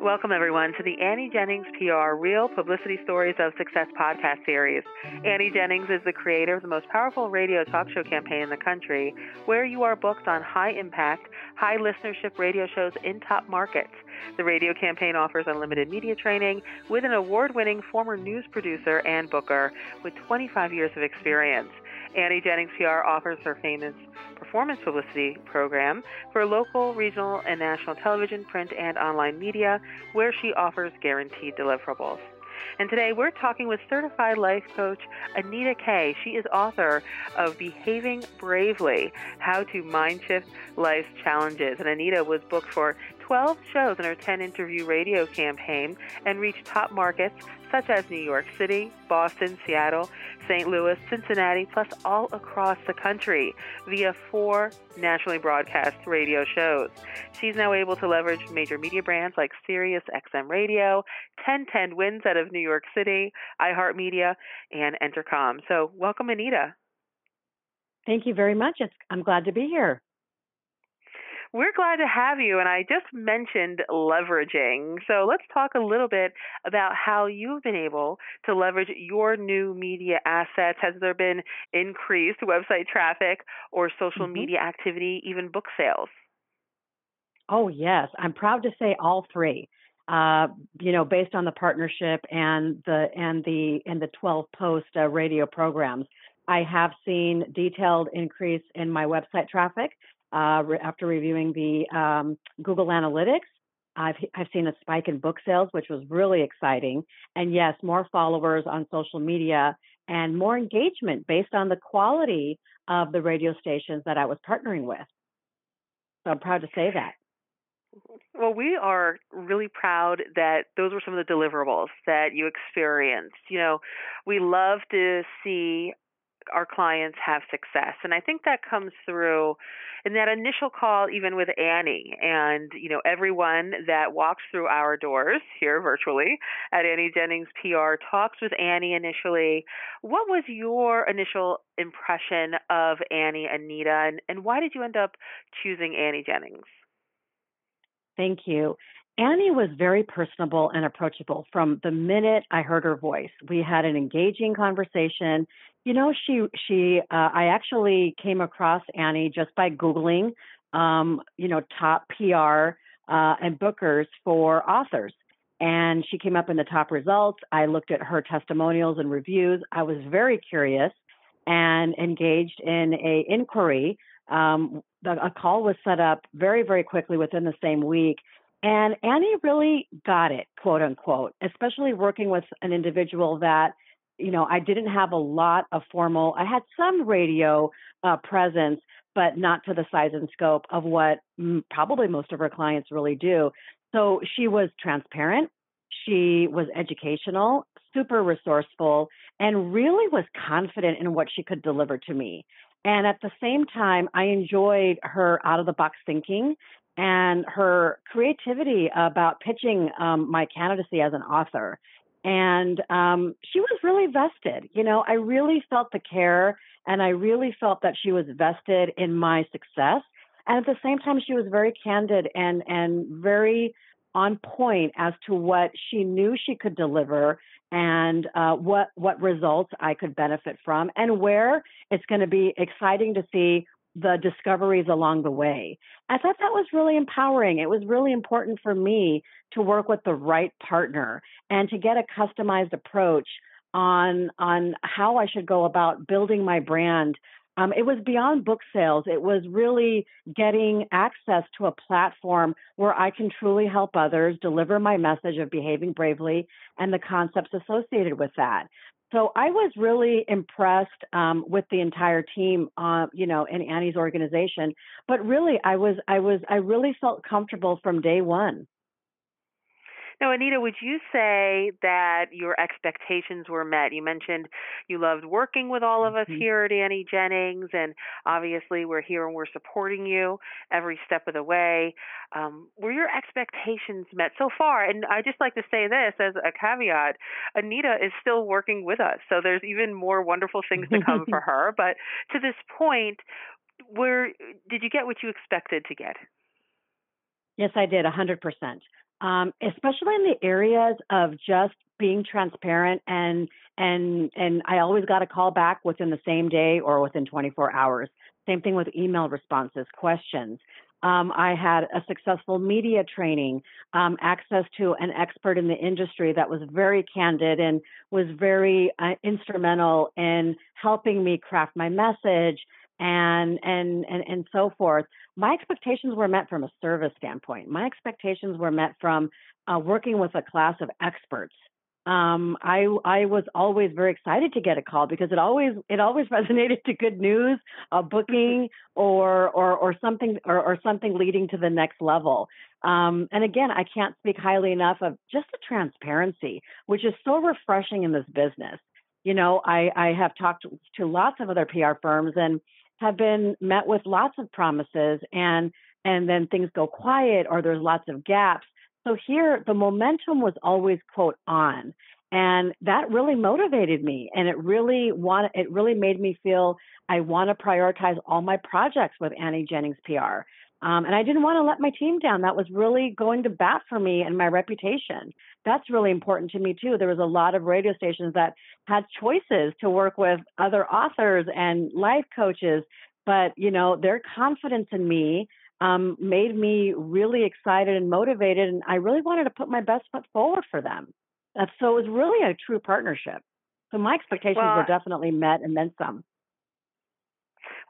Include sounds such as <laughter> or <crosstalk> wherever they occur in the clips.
Welcome, everyone, to the Annie Jennings PR Real Publicity Stories of Success podcast series. Annie Jennings is the creator of the most powerful radio talk show campaign in the country, where you are booked on high impact, high listenership radio shows in top markets. The radio campaign offers unlimited media training with an award winning former news producer and booker with 25 years of experience. Annie Jennings PR offers her famous performance publicity program for local, regional, and national television, print, and online media, where she offers guaranteed deliverables. And today we're talking with certified life coach Anita Kay. She is author of Behaving Bravely How to Mind Shift Life's Challenges. And Anita was booked for 12 shows in her 10 interview radio campaign and reached top markets such as New York City, Boston, Seattle, St. Louis, Cincinnati, plus all across the country via four nationally broadcast radio shows. She's now able to leverage major media brands like Sirius XM Radio, 1010 Wins out of New York City, iHeartMedia, and Entercom. So, welcome, Anita. Thank you very much. It's, I'm glad to be here. We're glad to have you. And I just mentioned leveraging. So let's talk a little bit about how you've been able to leverage your new media assets. Has there been increased website traffic or social mm-hmm. media activity, even book sales? Oh, yes. I'm proud to say all three. Uh, you know, based on the partnership and the and the and the 12 post uh, radio programs, I have seen detailed increase in my website traffic uh, re- after reviewing the um, Google Analytics. I've, I've seen a spike in book sales, which was really exciting. And yes, more followers on social media and more engagement based on the quality of the radio stations that I was partnering with. So I'm proud to say that. Well, we are really proud that those were some of the deliverables that you experienced. You know, we love to see our clients have success. And I think that comes through in that initial call, even with Annie and, you know, everyone that walks through our doors here virtually at Annie Jennings PR talks with Annie initially. What was your initial impression of Annie Anita and, and why did you end up choosing Annie Jennings? Thank you. Annie was very personable and approachable from the minute I heard her voice. We had an engaging conversation. You know, she she uh, I actually came across Annie just by googling, um, you know, top PR uh, and bookers for authors, and she came up in the top results. I looked at her testimonials and reviews. I was very curious and engaged in a inquiry. Um, a call was set up very very quickly within the same week and Annie really got it, quote unquote, especially working with an individual that, you know, I didn't have a lot of formal, I had some radio uh, presence, but not to the size and scope of what m- probably most of her clients really do. So she was transparent, she was educational, super resourceful, and really was confident in what she could deliver to me. And at the same time, I enjoyed her out of the box thinking and her creativity about pitching um, my candidacy as an author. And um, she was really vested. You know, I really felt the care and I really felt that she was vested in my success. And at the same time, she was very candid and, and very on point as to what she knew she could deliver and uh, what what results I could benefit from, and where it's going to be exciting to see the discoveries along the way. I thought that was really empowering. It was really important for me to work with the right partner and to get a customized approach on on how I should go about building my brand. Um, it was beyond book sales. It was really getting access to a platform where I can truly help others deliver my message of behaving bravely and the concepts associated with that. So I was really impressed um, with the entire team, uh, you know, in Annie's organization. But really, I was, I was, I really felt comfortable from day one. Now, Anita, would you say that your expectations were met? You mentioned you loved working with all of us mm-hmm. here at Annie Jennings, and obviously we're here and we're supporting you every step of the way. Um, were your expectations met so far? And I just like to say this as a caveat: Anita is still working with us, so there's even more wonderful <laughs> things to come for her. But to this point, where did you get what you expected to get? Yes, I did, 100%. Um, especially in the areas of just being transparent and and and I always got a call back within the same day or within 24 hours. Same thing with email responses, questions. Um, I had a successful media training, um, access to an expert in the industry that was very candid and was very uh, instrumental in helping me craft my message and and and and so forth. My expectations were met from a service standpoint. My expectations were met from uh, working with a class of experts um, I I was always very excited to get a call because it always it always <laughs> resonated to good news, a booking, or or or something or, or something leading to the next level. Um, and again, I can't speak highly enough of just the transparency, which is so refreshing in this business. You know, I I have talked to lots of other PR firms and have been met with lots of promises and and then things go quiet or there's lots of gaps so here, the momentum was always quote on, and that really motivated me, and it really want it really made me feel I want to prioritize all my projects with Annie Jennings PR. Um, and I didn't want to let my team down. That was really going to bat for me and my reputation. That's really important to me too. There was a lot of radio stations that had choices to work with other authors and life coaches, but you know their confidence in me um, made me really excited and motivated. And I really wanted to put my best foot forward for them. So it was really a true partnership. So my expectations well, were definitely met and then some.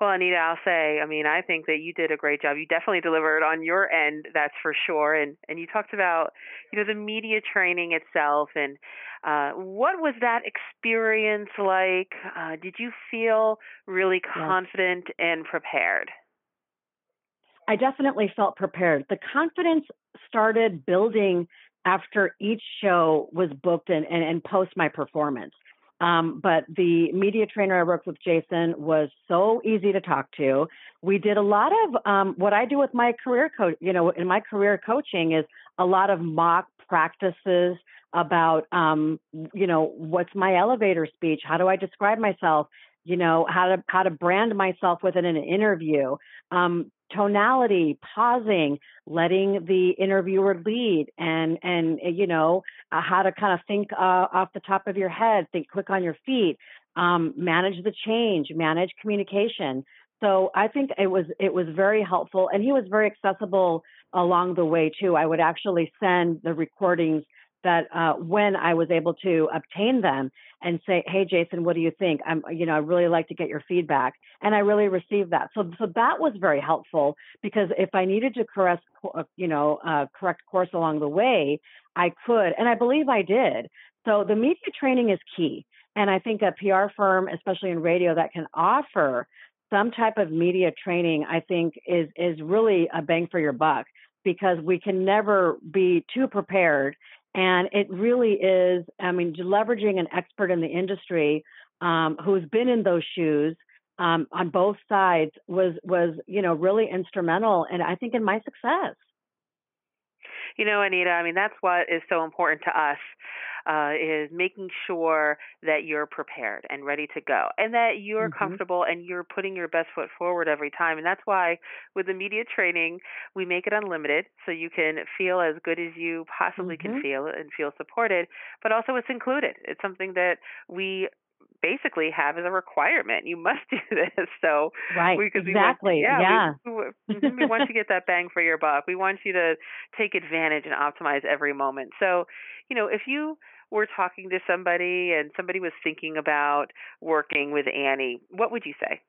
Well, Anita, I'll say, I mean, I think that you did a great job. You definitely delivered on your end, that's for sure. And and you talked about, you know, the media training itself and uh, what was that experience like? Uh, did you feel really confident yes. and prepared? I definitely felt prepared. The confidence started building after each show was booked and, and, and post my performance. Um, but the media trainer I worked with, Jason, was so easy to talk to. We did a lot of um, what I do with my career coach. You know, in my career coaching is a lot of mock practices about, um, you know, what's my elevator speech? How do I describe myself? You know, how to how to brand myself within an interview. Um, tonality, pausing, letting the interviewer lead, and and eh, you know uh, how to kind of think uh, off the top of your head, think quick on your feet, um, manage the change, manage communication. So I think it was it was very helpful, and he was very accessible along the way too. I would actually send the recordings that uh, when I was able to obtain them and say, "Hey, Jason, what do you think? I'm, you know, I really like to get your feedback," and I really received that. So, so that was very helpful because if I needed to correct, uh, you know, uh, correct course along the way, I could, and I believe I did. So the media training is key, and I think a PR firm, especially in radio, that can offer some type of media training, I think is is really a bang for your buck because we can never be too prepared and it really is, I mean, leveraging an expert in the industry um, who's been in those shoes um, on both sides was was you know really instrumental, and I think in my success. You know, Anita, I mean that's what is so important to us uh, is making sure that you're prepared and ready to go and that you're mm-hmm. comfortable and you're putting your best foot forward every time. And that's why with the media training, we make it unlimited so you can feel as good as you possibly mm-hmm. can feel and feel supported, but also it's included. It's something that we basically have as a requirement. You must <laughs> do this. So right, because exactly, we want, yeah, We, we, mm-hmm, we want you to <laughs> get that bang for your buck. We want you to take advantage and optimize every moment. So, you know, if you were talking to somebody and somebody was thinking about working with Annie, what would you say?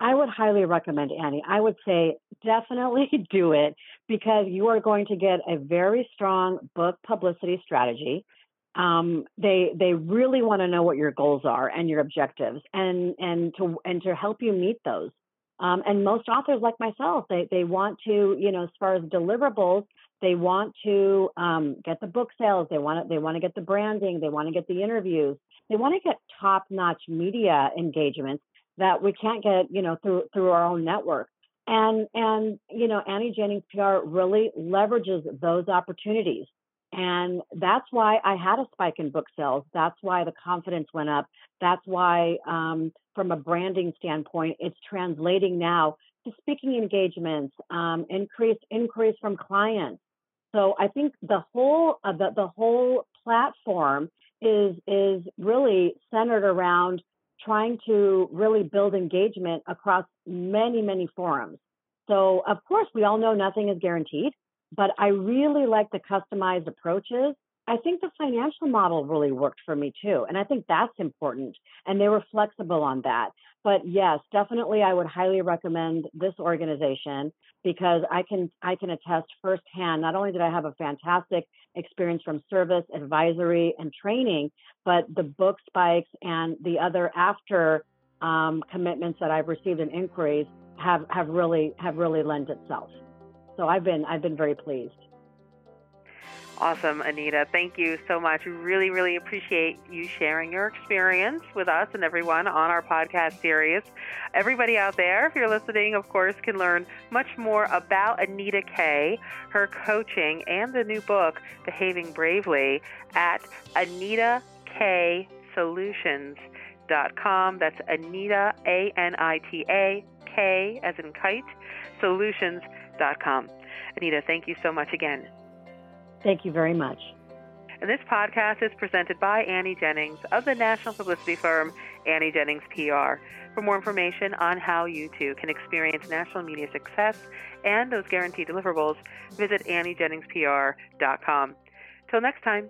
I would highly recommend Annie. I would say definitely <laughs> do it because you are going to get a very strong book publicity strategy. Um, they they really want to know what your goals are and your objectives, and and to and to help you meet those. Um, and most authors, like myself, they they want to you know as far as deliverables, they want to um, get the book sales. They want to, they want to get the branding. They want to get the interviews. They want to get top notch media engagements that we can't get, you know, through through our own network. And and you know, Annie Jennings PR really leverages those opportunities. And that's why I had a spike in book sales. That's why the confidence went up. That's why, um, from a branding standpoint, it's translating now to speaking engagements, um, increased inquiries from clients, So I think the whole uh, the, the whole platform is is really centered around trying to really build engagement across many many forums. So of course we all know nothing is guaranteed, but I really like the customized approaches I think the financial model really worked for me too. And I think that's important. And they were flexible on that. But yes, definitely I would highly recommend this organization because I can I can attest firsthand, not only did I have a fantastic experience from service, advisory, and training, but the book spikes and the other after um, commitments that I've received in inquiries have, have really have really lent itself. So I've been I've been very pleased. Awesome, Anita. Thank you so much. Really, really appreciate you sharing your experience with us and everyone on our podcast series. Everybody out there, if you're listening, of course, can learn much more about Anita Kay, her coaching, and the new book, Behaving Bravely, at Anita K Solutions.com. That's Anita, A N I T A, K as in kite, solutions.com. Anita, thank you so much again. Thank you very much. And this podcast is presented by Annie Jennings of the national publicity firm Annie Jennings PR. For more information on how you too can experience national media success and those guaranteed deliverables, visit AnnieJenningsPR.com. Till next time.